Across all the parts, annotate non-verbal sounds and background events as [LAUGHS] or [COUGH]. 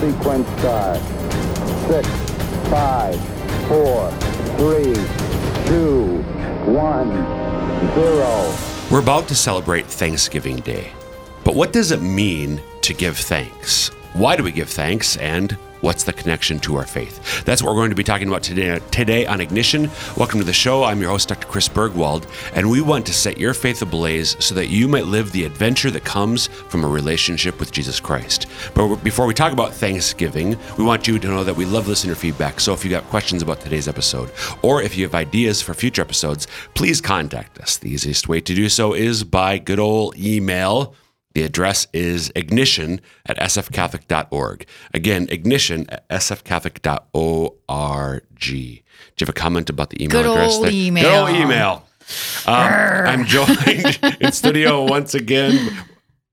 sequence start. Six, five, four, three, two, one, zero. We're about to celebrate Thanksgiving Day. But what does it mean to give thanks? Why do we give thanks? And what's the connection to our faith? That's what we're going to be talking about today, today on Ignition. Welcome to the show. I'm your host, Dr. Chris Burgwald, and we want to set your faith ablaze so that you might live the adventure that comes from a relationship with Jesus Christ. But before we talk about Thanksgiving, we want you to know that we love listener feedback. So if you got questions about today's episode, or if you have ideas for future episodes, please contact us. The easiest way to do so is by good old email. The address is ignition at sfcatholic.org. Again, ignition at sfcatholic.org. Do you have a comment about the email Good address? old email. Good old email. Um, I'm joined [LAUGHS] in studio once again.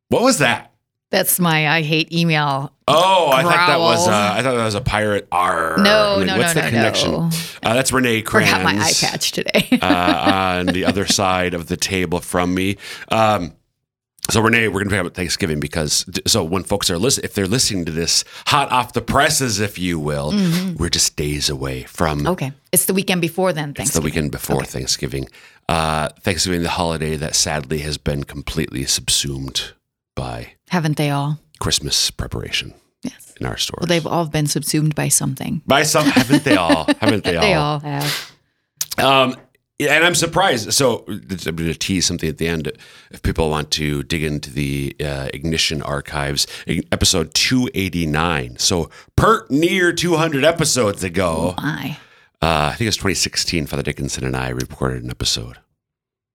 What was that? That's my I hate email. Oh, I thought that was uh, Growl. I thought that was a pirate. R. No, I mean, no, what's no, the no, connection? no. Uh, that's Renee Kranz. Forgot my eye patch today. uh, [LAUGHS] on the other side of the table from me. Um, so Renee, we're going to talk about Thanksgiving because so when folks are listening, if they're listening to this hot off the presses, if you will, we're just days away from Mm-hmm. okay. It's the weekend before then. it's the weekend before Thanksgiving. Uh, Thanksgiving, the holiday that sadly has been completely subsumed by Haven't they all? Christmas preparation Yes. in our stores. Well, they've all been subsumed by something. by some, haven't they all? [LAUGHS] Haven't they all? They all have. Um, and I'm surprised. So I'm going to tease something at the end. If people want to dig into the uh, Ignition archives, episode 289. So pert near 200 episodes ago, My. uh, I think it was 2016. Father Dickinson and I recorded an episode.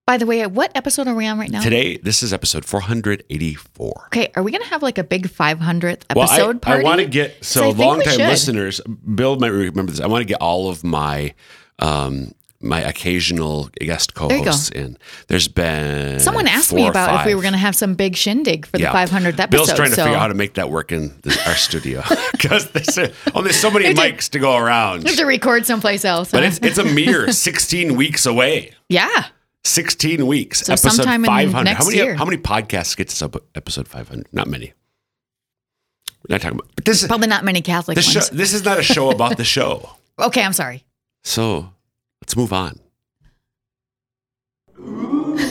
By the way, what episode are we on right now? Today, this is episode 484. Okay, are we gonna have like a big 500th episode Well, I, party? I want to get so long time should. listeners. Bill might remember this. I want to get all of my um, my occasional guest you co-hosts in. There's been Someone asked me about if we were gonna have some big shindig for Yeah. the 500th episode. Bill's trying to so figure out how to make that work in this, our studio [LAUGHS] [LAUGHS] because there's only oh, so many mics to go around. we have to record someplace else. But huh? it's it's a mere [LAUGHS] 16 weeks away. yeah. 16 weeks. So episode sometime in 500. how many year. how many podcasts get to episode 500? Not many. We're not talking about. But this is Probably not many Catholic this show, ones. this is not a show about the show. Okay, I'm sorry. So let's move on. [LAUGHS]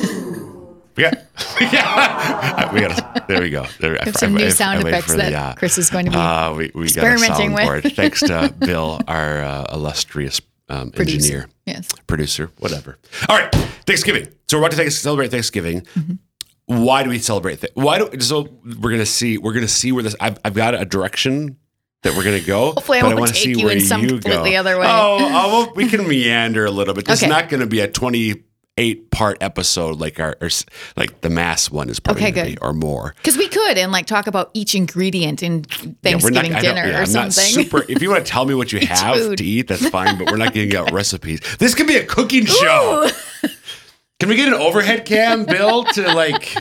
We got, yeah, we got. There we go. There, We have some new sound effects that uh, Chris is going to be uh, we, we experimenting got a with. soundboard. Thanks to [LAUGHS] Bill, our uh, illustrious um, Producer. engineer, Yes. producer, whatever. All right, Thanksgiving. So we're about to thanks- celebrate Thanksgiving. Mm-hmm. Why do we celebrate? Th- why do so? We're gonna see. We're gonna see where this. I've, I've got a direction that we're gonna go. Hopefully I won't wanna take see you where in some you completely go. other way. Oh, oh, well, we can meander a little bit. It's Okay. not going to be a twenty-eight part episode like our, or like the mass one is probably Okay, good. be, or more. Because we could and like talk about each ingredient in Yeah, we're not- Thanksgiving I don't- dinner yeah, or I'm not something. super. If you want to tell me what you [LAUGHS] have food. to eat, that's fine. But we're not giving out recipes. This could be a cooking show. [LAUGHS] Can we get an overhead cam, Bill, to like?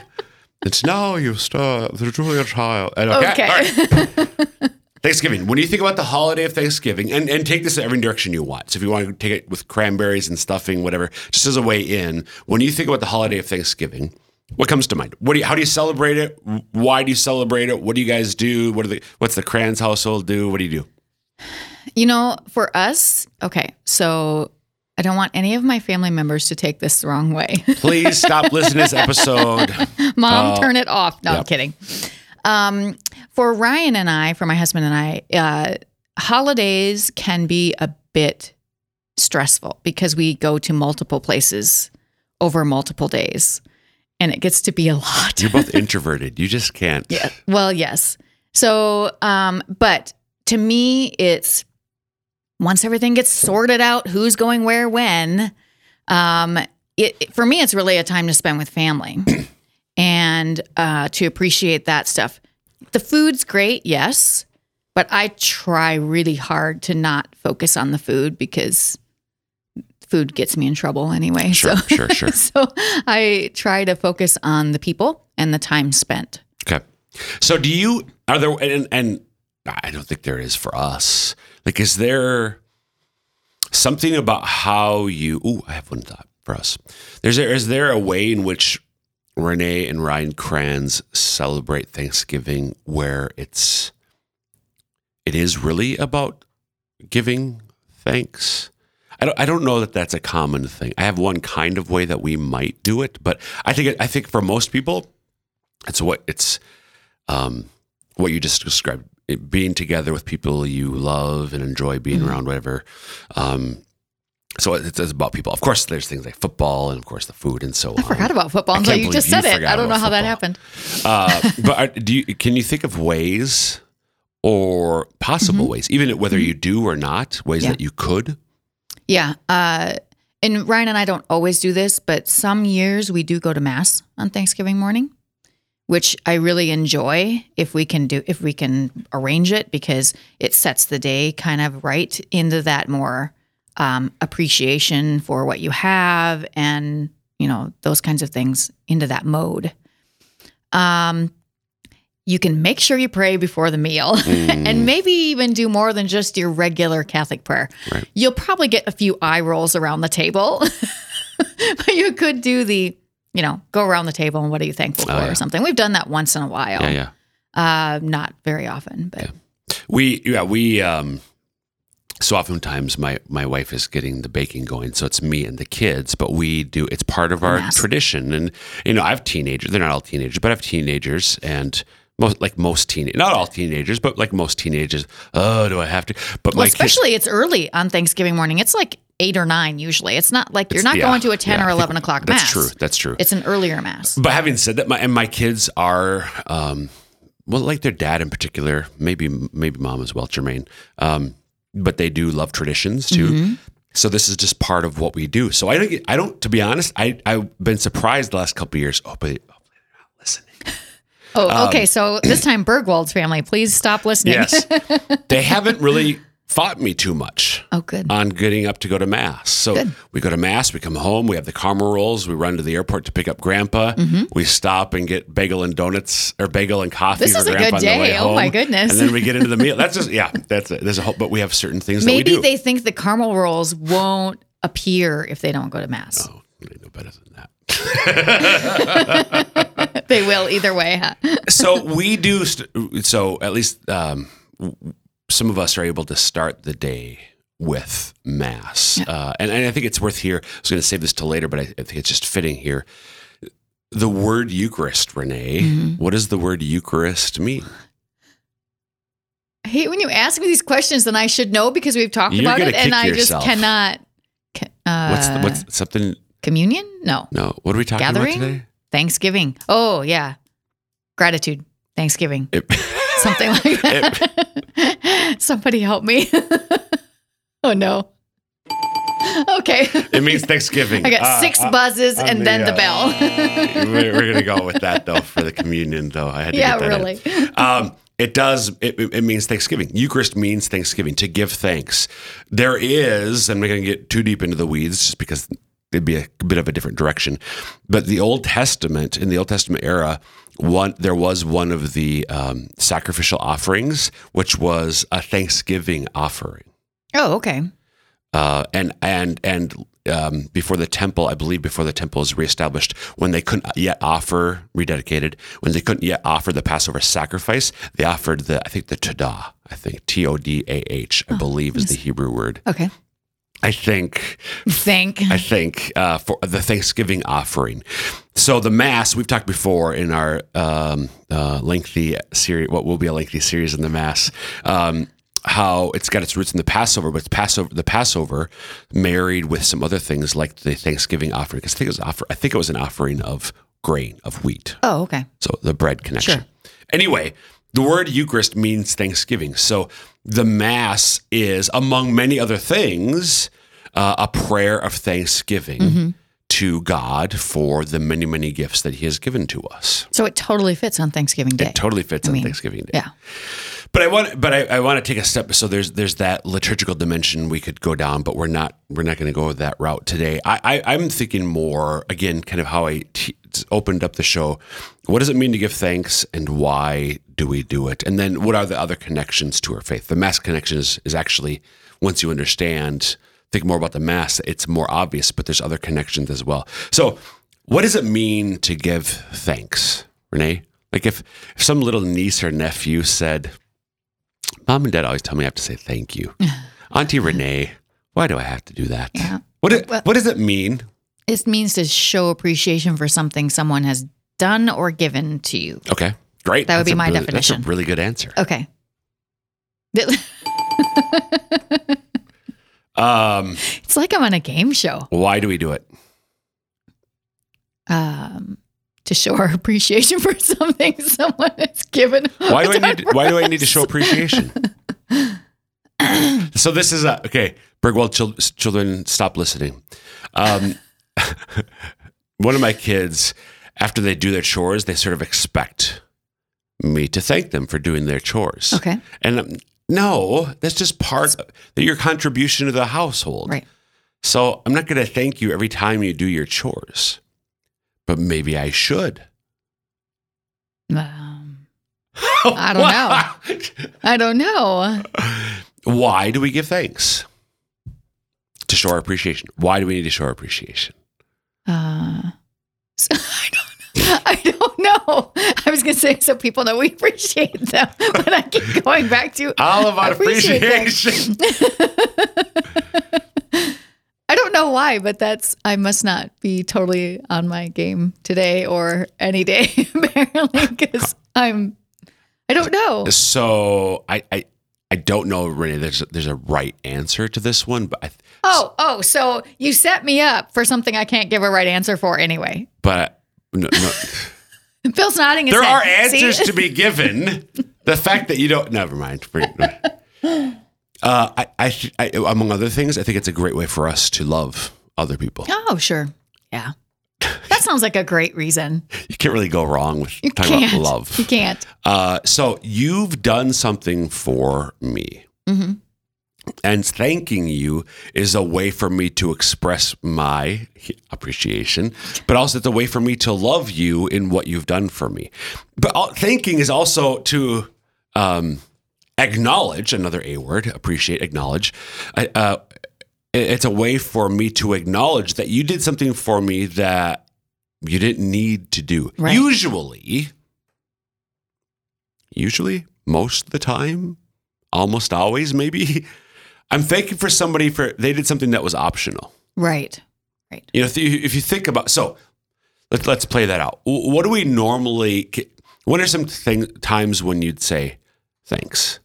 It's now you start the Julia Child. Okay. Okay. all right. [LAUGHS] Thanksgiving. When you think about the holiday of Thanksgiving, and, and take this in every direction you want. So if you want to take it with cranberries and stuffing, whatever, just as a way in. When you think about the holiday of Thanksgiving, what comes to mind? What do you, how do you celebrate it? Why do you celebrate it? What do you guys do? What are the what's the Kranz household do? What do you do? You know, for us, okay, so I don't want any of my family members to take this the wrong way. Please stop listening to this episode. [LAUGHS] Mom, Oh. turn it off. No, I'm kidding. Um, for Ryan and I, for my husband and I, uh, holidays can be a bit stressful because we go to multiple places over multiple days, and it gets to be a lot. You're both [LAUGHS] introverted. You just can't. Yeah. Well, yes. So, um, but to me, it's once everything gets sorted out, who's going where, when. Um, it it- for me, it's really a time to spend with family [CLEARS THROAT] and uh, to appreciate that stuff. The food's great, yes, but I try really hard to not focus on the food because food gets me in trouble anyway. Sure, so, sure, sure. [LAUGHS] so I try to focus on the people and the time spent. Okay. So do you are there and, and I don't think there is for us. Like is there something about how you Oh, I have one thought for us. There's there is there a way in which Renee and Ryan Kranz celebrate Thanksgiving where it's it is really about giving thanks. I don't, I don't know that that's a common thing. I have one kind of way that we might do it, but I think I think for most people, it's what it's um, what you just described. It, being together with people you love and enjoy being Mm-hmm. around, whatever. Um, so it's, about people. Of course, there's things like football and of course the food and so on. I forgot about football until you just said it. I don't know how that happened. Uh, but are, do you, can you think of ways or possible ways, even whether you do or not, ways Mm-hmm. Yeah. that you could? Yeah. Uh, and Ryan and I don't always do this, but some years we do go to mass on Thanksgiving morning, which I really enjoy if we can do if we can arrange it because it sets the day kind of right into that more um, appreciation for what you have and you know those kinds of things into that mode. Um, you can make sure you pray before the meal [LAUGHS] and maybe even do more than just your regular Catholic prayer. Right. You'll probably get a few eye rolls around the table, [LAUGHS] but you could do the, you know, go around the table and what are you thankful for Oh, yeah. or something. We've done that once in a while. Yeah, yeah. Uh, not very often, but We yeah we um so oftentimes my my wife is getting the baking going, so it's me and the kids. But we do it's part of our Mass. tradition, and you know I have teenagers. They're not all teenagers, but I have teenagers, and most like most teen not all teenagers, but like most teenagers. Oh, do I have to? But well, my kids, especially it's early on Thanksgiving morning. It's like eight or nine usually. It's not like you're not yeah, going to a 10 yeah, or 11 o'clock That's mass. true. That's true. It's an earlier mass. But having said that, my and my kids are, um, well, like their dad in particular, maybe maybe mom as well, Jermaine. Um, but they do love traditions too. Mm-hmm. So this is just part of what we do. So I don't, get- I don't, to be honest, I I've been surprised the last couple of years. Oh, but they're not listening. [LAUGHS] Oh, okay. Um, so this time, Burgwald's family, please stop listening. Yes, [LAUGHS] they haven't really fought me too much. Oh, good. on getting up to go to mass. So Good. we go to mass, we come home, we have the karma rolls, we run to the airport to pick up grandpa. We stop and get bagel and donuts or bagel and coffee Mm-hmm. This for is a good on the way day. Oh, my goodness. And then we get into the meal. [LAUGHS] That's just yeah, that's it. There's a whole but we have certain things that Maybe we do. they think the caramel rolls won't appear if they don't go to mass. oh, they know better than that. [LAUGHS] They will either way. Huh? [LAUGHS] so we do st- so at least um, w- some of us are able to start the day with mass uh, and, and i think it's worth here i was going to save this till later but I, I think it's just fitting here the word eucharist renee Mm-hmm. what does the word eucharist mean I hate when you ask me these questions, and I should know because we've talked You're about it, and I yourself. just cannot. Uh, what's the, what's something communion? No, no what are we talking gathering. about today Thanksgiving. Oh yeah, gratitude. Thanksgiving. It- [LAUGHS] Something like that. [LAUGHS] Somebody help me. [LAUGHS] oh no. Okay. it means thanksgiving [LAUGHS] I got Uh, six uh, buzzes on and the, then the uh, bell. we're, we're gonna go with that though for the communion though i had to yeah, get that in. really. Um, it does. It, it means Thanksgiving. Eucharist means Thanksgiving to give thanks. There is. I'm not going to get too deep into the weeds, just because it'd be a bit of a different direction. But the Old Testament, in the Old Testament era, one there was one of the um, sacrificial offerings, which was a Thanksgiving offering. Oh, okay. Uh, and and and um, before the temple, I believe before the temple was reestablished, when they couldn't yet offer rededicated, when they couldn't yet offer the Passover sacrifice, they offered the I think the todah. I think T O D A H. I believe is the Hebrew word. Okay. I think Think. I think uh, for the Thanksgiving offering. So the Mass we've talked before in our um, uh, lengthy series, what will be a lengthy series in the Mass. Um, how it's got its roots in the Passover, but it's Passover, the Passover married with some other things like the Thanksgiving offering. Because I think it was offer, I think it was an offering of grain of wheat. Oh, okay. So the bread connection. Sure. Anyway, the word Eucharist means Thanksgiving. So the Mass is, among many other things, uh, a prayer of thanksgiving Mm-hmm. to God for the many, many gifts that He has given to us. So it totally fits on Thanksgiving Day. It totally fits on mean, Thanksgiving Day. yeah. But I want, but I, I want to take a step. So there's there's that liturgical dimension we could go down, but we're not we're not going to go that route today. I, I I'm thinking more again, kind of how I t- opened up the show. What does it mean to give thanks, and why do we do it? And then what are the other connections to our faith? The mass connection is, is actually once you understand, think more about the mass, it's more obvious. But there's other connections as well. So what does it mean to give thanks, Renee? Like if, if some little niece or nephew said, Mom and Dad always tell me I have to say thank you. [LAUGHS] Auntie Renee, why do I have to do that? Yeah. What it, Well- what does it mean? It means to show appreciation for something someone has done or given to you. Okay, great. That would That's be my really- definition. That's a really good answer. Okay. [LAUGHS] Um, It's like I'm on a game show. why do we do it? Um, to show our [LAUGHS] appreciation for something [LAUGHS] someone has given. Why do I need? for Why do I need to show [LAUGHS] appreciation? [CLEARS THROAT] so this is a okay. Burgwald chil- children, stop listening. Um, one of my kids, after they do their chores, they sort of expect me to thank them for doing their chores. Okay. And um, no, that's just part of your contribution to the household. Right. So I'm not going to thank you every time you do your chores, but maybe I should. Um, [LAUGHS] I don't know. I don't know. Why do we give thanks? To show our appreciation. Why do we need to show our appreciation? Uh, so [LAUGHS] I don't. I don't know. I was going to say so people know we appreciate them, but I keep going back to [LAUGHS] All about appreciation. I don't know why, but that's I must not be totally on my game today or any day [LAUGHS] apparently because I'm I don't know. So I, I I don't know really there's a, there's a right answer to this one, but I, Oh, oh, so you set me up for something I can't give a right answer for anyway. but no, no. [LAUGHS] Bill's nodding his there head. are See? answers to be [LAUGHS] given. The fact that you don't never mind. Uh, I, I, I, among other things, I think it's a great way for us to love other people. Oh, sure. Yeah. That sounds like a great reason. [LAUGHS] You can't really go wrong with You talking can't. about love. You can't. Uh, so you've done something for me. hmm And thanking you is a way for me to express my appreciation, but also it's a way for me to love you in what you've done for me. But all, thanking is also to um, acknowledge another A word, appreciate, acknowledge. Uh, it's a way for me to acknowledge that you did something for me that you didn't need to do. Right. Usually, usually, most of the time, almost always, maybe. [LAUGHS] I'm thanking for somebody for they did something that was optional. Right. Right. You know, if you, if you think about so, let's let's play that out. What do we normally? What are some thing, times when you'd say thanks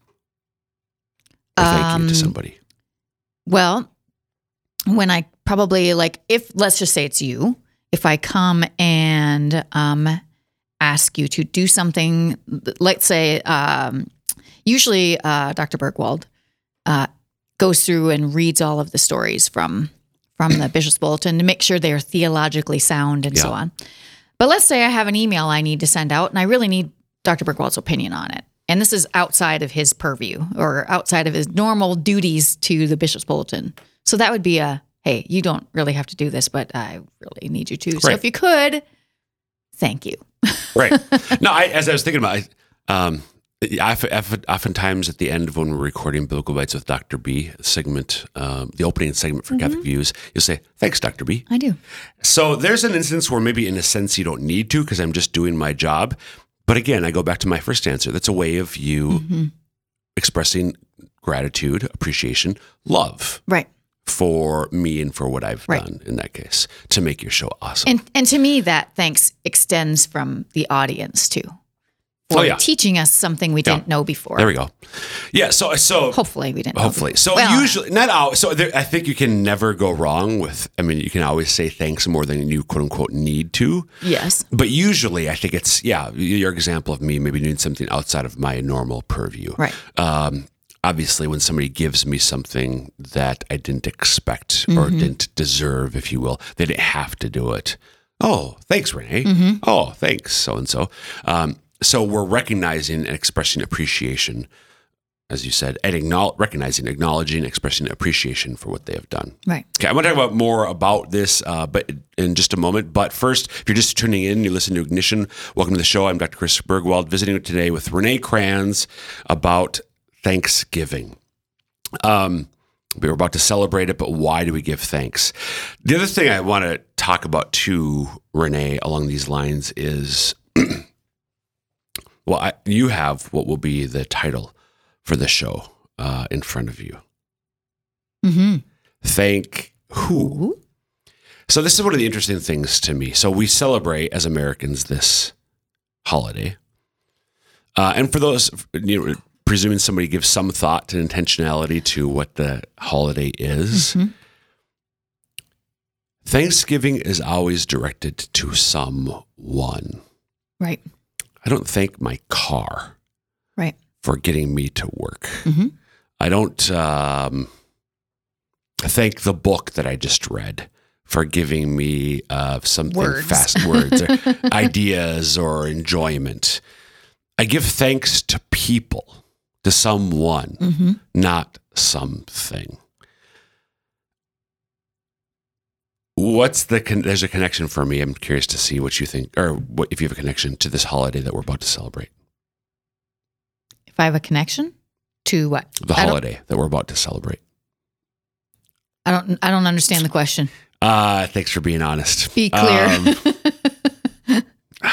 or thank you to Um, somebody? Well, when I probably like if let's just say it's you, if I come and um ask you to do something, let's say um usually uh Dr. Burgwald uh goes through and reads all of the stories from from the Bishop's Bulletin to make sure they're theologically sound and so on. But let's say I have an email I need to send out and I really need Dr. Burgwald's opinion on it. And this is outside of his purview or outside of his normal duties to the Bishop's Bulletin. So that would be a hey, you don't really have to do this, but I really need you to. So Right. if you could, thank you. [LAUGHS] Right. no, I, as I was thinking about, it, um, I, often- oftentimes at the end of when we're recording Biblical Bites with Dr. B segment, um, the opening segment for Mm-hmm. Catholic Views, you'll say, "Thanks, Dr. B. I do. So there's an instance where maybe in a sense you don't need to because I'm just doing my job. But again, I go back to my first answer. That's a way of you Mm-hmm. expressing gratitude, appreciation, love Right. for me and for what I've Right. done in that case to make your show awesome. And and to me that thanks extends from the audience too. For Oh, yeah. teaching us something we didn't know before. there we go. Yeah. So so Hopefully we didn't Hopefully. So Well, usually, not out. So there, I think you can never go wrong with. I mean, you can always say thanks more than you quote unquote need to. Yes. But usually, I think it's yeah. Your example of me maybe doing something outside of my normal purview. Right. Um, obviously, when somebody gives me something that I didn't expect or Mm-hmm. didn't deserve, if you will, they didn't have to do it. Oh, thanks, Renee. Mm-hmm. Oh, thanks, so and so. So we're recognizing and expressing appreciation, as you said, and acknowledge, recognizing, acknowledging, expressing appreciation for what they have done. Right. Okay, I'm going to talk about more about this, uh, but in just a moment. But first, if you're just tuning in, you listen to Ignition. Welcome to the show. I'm Dr. Chris Burgwald, visiting today with Renee Kranz about Thanksgiving. Um, we were about to celebrate it, but why do we give thanks? The other thing I want to talk about too, Renee, along these lines is, well, I, you have what will be the title for the show uh, in front of you. Mm-hmm. Thank who? So this is one of the interesting things to me. So we celebrate as Americans this holiday, uh, and for those, you know, presuming somebody gives some thought and intentionality to what the holiday is. Mhm. Thanksgiving is always directed to someone. Right. I don't thank my car Right. for getting me to work. Mhm. I don't um, thank the book that I just read for giving me uh, something Words. fast [LAUGHS] words, or ideas, or enjoyment. I give thanks to people, to someone, Mm-hmm. not something. What's the con- there's a connection for me. I'm curious to see what you think, or what if you have a connection to this holiday that we're about to celebrate, If I have a connection to what? the I holiday that we're about to celebrate. I don't. I don't understand the question. Uh, thanks for being honest. Be clear. Um, [LAUGHS]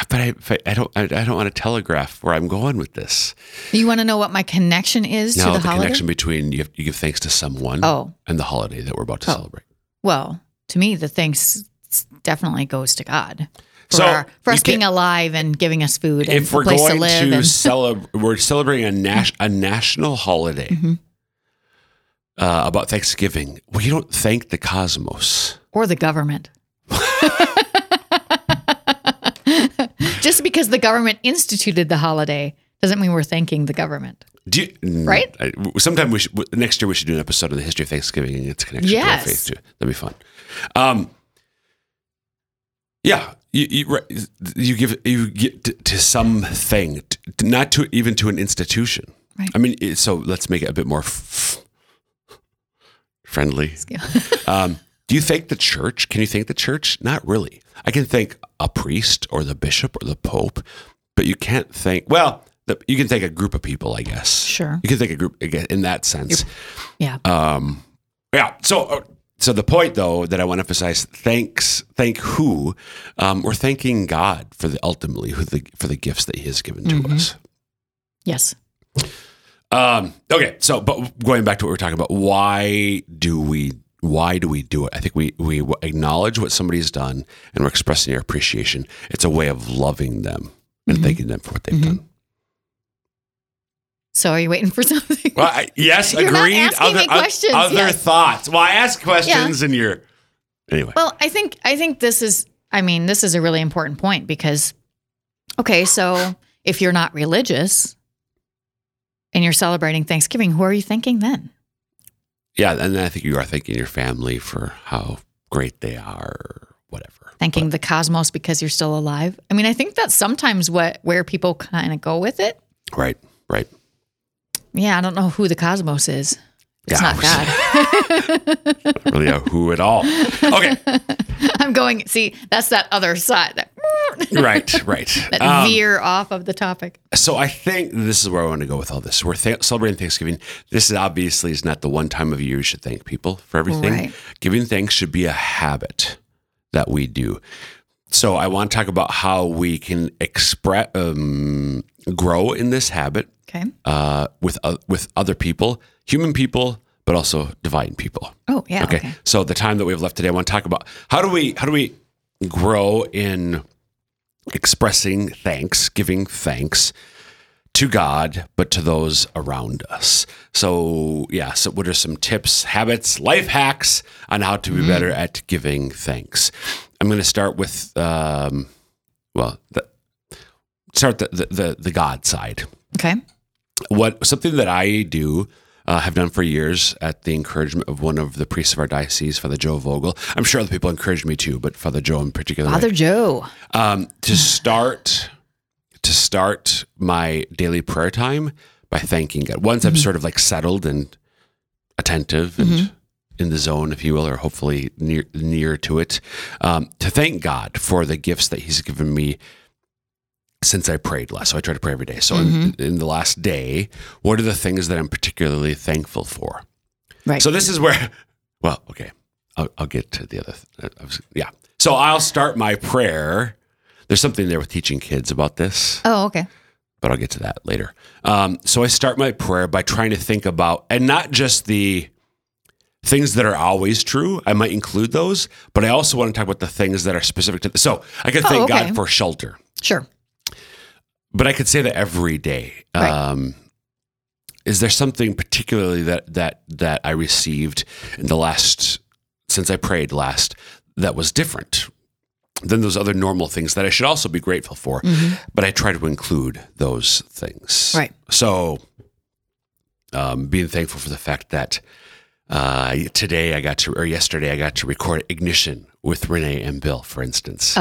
but I, but I don't, I, don't want to telegraph where I'm going with this. you want to know what my connection is Now, to the, the, holiday? connection between you, have, you give thanks to someone Oh, and the holiday that we're about to Oh. celebrate. well, to me, the thanks definitely goes to God for, So, our, for us being alive and giving us food and If a we're place going to live. to and, celebrate, [LAUGHS] we're celebrating a, nas- a national holiday Mhm. uh, about Thanksgiving. We don't thank the cosmos. or the government. [LAUGHS] [LAUGHS] Just because the government instituted the holiday doesn't mean we're thanking the government. Do you, mm, Right? I, sometime we should, next year we should do an episode on the history of Thanksgiving and its connection to our faith too. That'd be fun. Um, yeah, you, you, right, you give you get to, to something, t- not to even to an institution. Right. I mean, it, so let's make it a bit more f- friendly. [LAUGHS] Um, do you thank the church? Can you thank the church? Not really. I can thank a priest or the bishop or the pope, but you can't thank. Well, the, you can thank a group of people, I guess. Sure. You can thank a group again in that sense. Yeah. Um, yeah. So, uh, so the point though that I want to emphasize: thanks, thank who? Um, we're thanking God for the ultimately who the for the gifts that He has given to Mhm. us. yes. Um, okay, so but going back to what we are talking about, why do we why do we do it? I think we we acknowledge what somebody's done and we're expressing our appreciation. It's a way of loving them and Mhm. thanking them for what they've Mhm. done. So are you waiting for [LAUGHS] something? Well, I, yes, You're agreed. other questions other yet. thoughts. Well, I ask questions and you're anyway. Well, I think I think this is I mean, this is a really important point because okay, so if you're not religious and you're celebrating Thanksgiving, who are you thinking then? Yeah, and I think you are thanking your family for how great they are, or whatever. Thanking the cosmos because you're still alive? I mean, I think that's sometimes what where people kind of go with it. Right, right. Yeah, I don't know who the cosmos is. It's Yeah. not God. [LAUGHS] Not really a who at all. Okay, [LAUGHS] I'm going, see, that's that other side that, [LAUGHS] right, right. that Um, veer off of the topic. So I think this is where I want to go with all this. We're th- celebrating Thanksgiving. This is obviously is not the one time of year you should thank people for everything. Right. Giving thanks should be a habit that we do. So I want to talk about how we can express, um, grow in this habit Okay. uh, with uh, with other people, human people, but also divine people. Oh, yeah. Okay. Okay. So the time that we have left today, I want to talk about how do we how do we grow in expressing thanks, giving thanks to God, but to those around us. So yeah, so what are some tips, habits, life hacks on how to be better at giving thanks? I'm going to start with um, well, the, start the, the the the God side Okay. what something that I do uh, have done for years at the encouragement of one of the priests of our diocese, Father Joe Vogel. I'm sure other people encouraged me too, but Father Joe in particular, Father Joe. um, to start to start my daily prayer time by thanking God. Once I'm sort of like settled and attentive and in the zone, if you will, or hopefully near near to it, um, to thank God for the gifts that He's given me since I prayed last. So I try to pray every day. So in, in the last day, what are the things that I'm particularly thankful for? Right. So this is where, well, okay, I'll, I'll get to the other. th- I was- yeah. So I'll start my prayer. There's something there with teaching kids about this. oh, okay. but I'll get to that later. Um, so I start my prayer by trying to think about, and not just the things that are always true. I might include those, but I also want to talk about the things that are specific to. The, so I could Oh, thank okay. God for shelter, Sure. but I could say that every day. Right. Um, is there something particularly that that that I received in the last since I prayed last that was different than those other normal things that I should also be grateful for? But I try to include those things. Right. So, um, being thankful for the fact that uh, today I got to, or yesterday I got to record Ignition with Renee and Bill, for instance. Oh,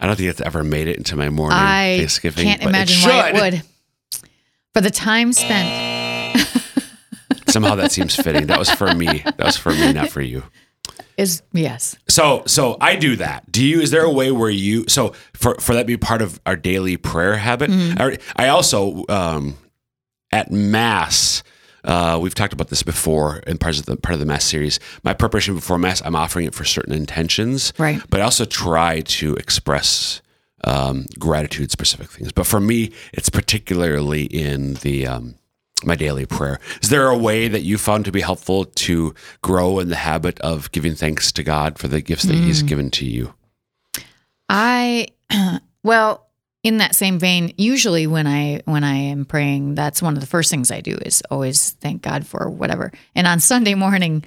I don't think it's ever made it into my morning I Thanksgiving. can't imagine why it would. For the time spent, [LAUGHS] Somehow that seems [LAUGHS] fitting. That was for me. That was for me, not for you. is yes. So, so I do that. Do you? Is there a way where you? So, for for that to be part of our daily prayer habit. I, I also um, at mass. Uh, we've talked about this before in part of the part of the mass series. My preparation before mass, I'm offering it for certain intentions, Right. But I also try to express um, gratitude, specific things. But for me, it's particularly in the um, my daily prayer. Is there a way that you found to be helpful to grow in the habit of giving thanks to God for the gifts that He's given to you? I [CLEARS THROAT] well, in that same vein, usually when I when I am praying, that's one of the first things I do is always thank God for whatever. And on Sunday morning,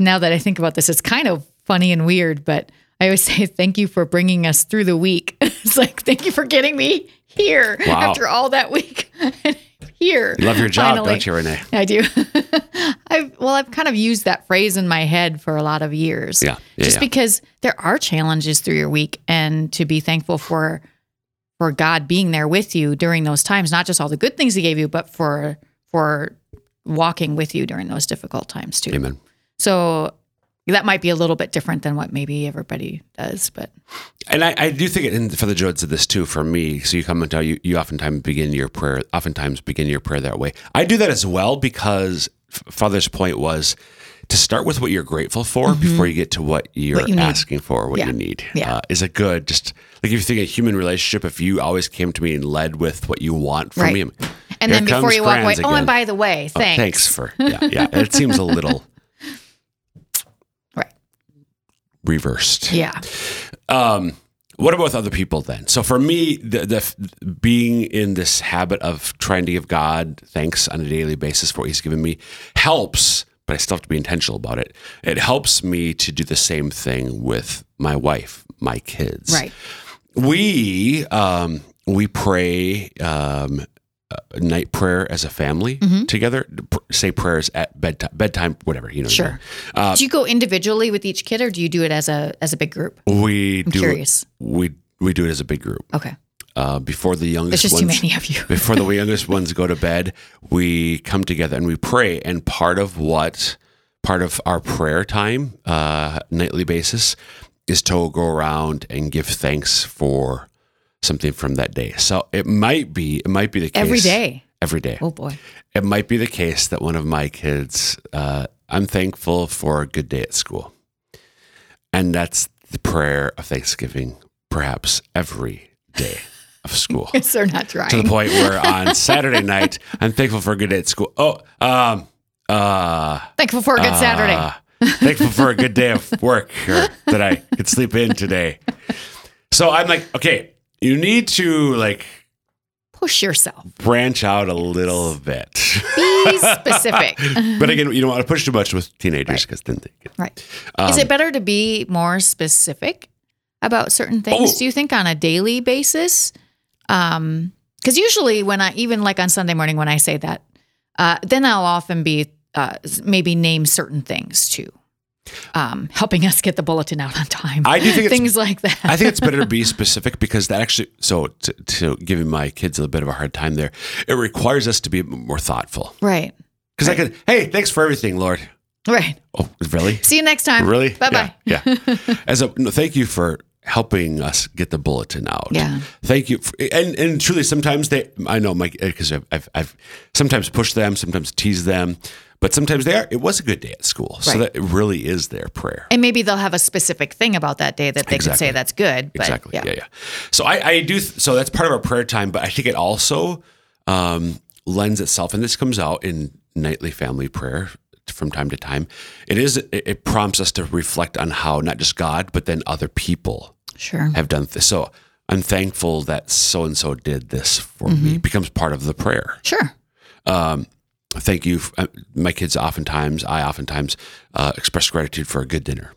now that I think about this, it's kind of funny and weird, but I always [LAUGHS] say thank you for bringing us through the week. [LAUGHS] it's like thank you for getting me here Wow. after all that week. [LAUGHS] here. You love your job, finally. don't you, Renee? I do. I well, I've kind of used that phrase in my head for a lot of years. Yeah, yeah, just yeah. because there are challenges through your week, and to be thankful for for God being there with you during those times, not just all the good things He gave you, but for for walking with you during those difficult times too. Amen. So that might be a little bit different than what maybe everybody does, but And I, I do think it, and for the Jodes of this too, for me, so you come and tell you, you oftentimes begin your prayer, oftentimes begin your prayer that way. I do that as well because Father's point was to start with what you're grateful for before you get to what you're Mm-hmm. What you asking for, what Yeah. you need. Yeah. Uh, is a good, just like if you think a human relationship, if you always came to me and led with what you want from Right. me. and then before you walk away, Franz oh, and by the way, Oh, thanks. thanks for, yeah, yeah. It [LAUGHS] seems a little Right. reversed. Yeah. Um, what about with other people then? So for me, the, the being in this habit of trying to give God thanks on a daily basis for what He's given me helps, but I still have to be intentional about it. It helps me to do the same thing with my wife, my kids. Right. We um, we pray um, night prayer as a family Mm-hmm. together. Say prayers at bedtime, bedtime, whatever you know. Sure. Uh, do you go individually with each kid, or do you do it as a as a big group? we I'm do. curious. We we do it as a big group. Okay. Uh, before the youngest There's just too ones, many of you. [LAUGHS] before the youngest ones go to bed, we come together and we pray. And part of what part of our prayer time, uh, nightly basis, is to go around and give thanks for something from that day. So it might be it might be the case Every day. Every day. Oh boy. It might be the case that one of my kids, uh, I'm thankful for a good day at school. And that's the prayer of Thanksgiving, perhaps every day of school. Yes, [LAUGHS] they're not trying. to the point where on Saturday night, I'm thankful for a good day at school. Oh, um, uh, Thankful for a good Saturday. uh, thankful for a good day of work or that I could sleep in today. So I'm like, okay, you need to like Push yourself. branch out a little bit. Be specific. [LAUGHS] but again, you don't want to push too much with teenagers because then they get. right. Um, Is it better to be more specific about certain things? Oh. Do you think on a daily basis? Um, because usually when I even like on Sunday morning when I say that, uh, then I'll often be uh, maybe name certain things too, um, helping us get the bulletin out on time. I do think it's- [LAUGHS] things like that. I think it's better to be [LAUGHS] specific because that actually, so to, to giving my kids a little bit of a hard time there, it requires us to be more thoughtful. right, Because I could, hey, thanks for everything, Lord. right. Oh, really? See you next time. Really? Bye bye. Yeah. yeah. [LAUGHS] As a no, thank you for helping us get the bulletin out. Yeah. Thank you. For, and and truly, sometimes they, I know my because I've, I've I've sometimes pushed them, sometimes teased them, but sometimes they are. It was a good day at school, so that it really is their prayer. And maybe they'll have a specific thing about that day that they Exactly. can say that's good. But exactly. Yeah. Yeah. yeah, So I, I do. So that's part of our prayer time, but I think it also um, lends itself, and this comes out in nightly family prayer from time to time. It is it, it prompts us to reflect on how not just God, but then other people Sure. have done this. So I'm thankful that so and so did this for me. It becomes part of the prayer. Sure. Um, thank you. Uh, My kids oftentimes, I oftentimes uh, express gratitude for a good dinner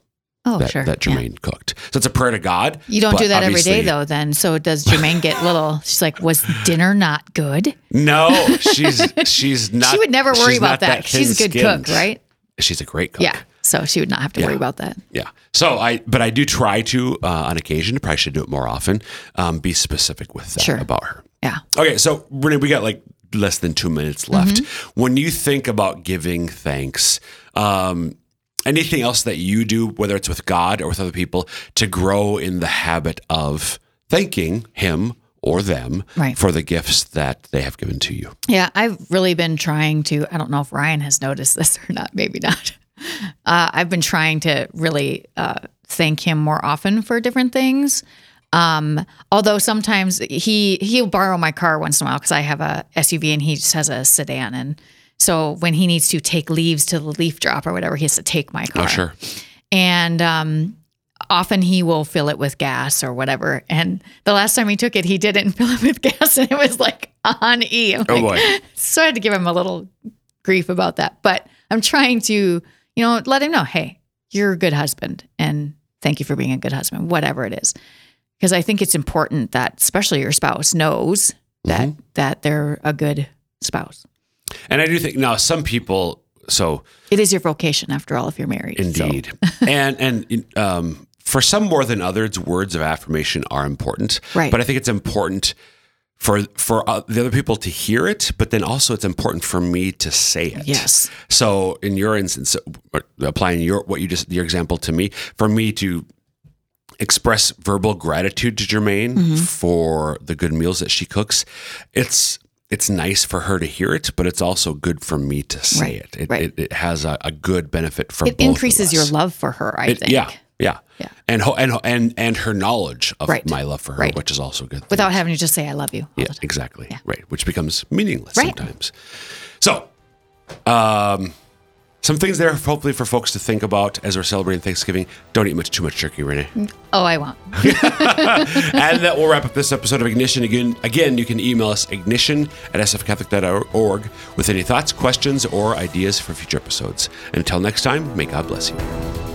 Oh, that, sure. that Yeah. Jermaine cooked. So it's a prayer to God. You don't do that every day though, then. So does Jermaine get little? [LAUGHS] She's like, was dinner not good? No, [LAUGHS] she's she's not. she would never worry about not that. She's a good thin-skinned. cook, right? She's a great cook. Yeah. So she would not have to worry about that. Yeah. So I, but I do try to, uh, on occasion, probably should do it more often, um, be specific with that Sure. about her. Yeah. Okay. So Renee, we got like less than two minutes left. Mm-hmm. When you think about giving thanks, um, anything else that you do, whether it's with God or with other people, to grow in the habit of thanking Him or them Right. for the gifts that they have given to you? Yeah, I've really been trying to. I don't know if Ryan has noticed this or not. Maybe not. Uh, I've been trying to really uh, thank him more often for different things. Um, although sometimes he he'll borrow my car once in a while because I have a SUV and he just has a sedan, and so when he needs to take leaves to the leaf drop or whatever, he has to take my car Oh, sure. and um, often he will fill it with gas or whatever. And the last time he took it, he didn't [LAUGHS] fill it with gas, and it was like on E. I'm Oh, like- boy. [LAUGHS] So I had to give him a little grief about that. But I'm trying to, you know, let him know, hey, you're a good husband, and thank you for being a good husband, whatever it is. Because I think it's important that, especially your spouse, knows that Mm-hmm. that they're a good spouse. And I do think now some people, so It is your vocation, after all, if you're married. so- Indeed. [LAUGHS] and and um, for some more than others, words of affirmation are important. Right. But I think it's important for for uh, the other people to hear it, but then also it's important for me to say it. Yes. So in your instance, uh, applying your what you just your example to me, for me to express verbal gratitude to Jermaine Mm-hmm. for the good meals that she cooks, it's it's nice for her to hear it, but it's also good for me to say Right, it. It, right. it. it has a, a good benefit for It increases your love for her, I It- think. yeah, yeah, Yeah. and ho- and ho- and and her knowledge of Right. my love for her, Right. which is also good. Without having to just say, I love you. yeah, exactly, right, which becomes meaningless Right. sometimes. So, um, some things there, hopefully, for folks to think about as we're celebrating Thanksgiving. Don't eat much too much turkey, Renee. Oh, I won't. [LAUGHS] and that will wrap up this episode of Ignition. Again, again, you can email us ignition at sfcatholic.org with any thoughts, questions, or ideas for future episodes. Until next time, may God bless you.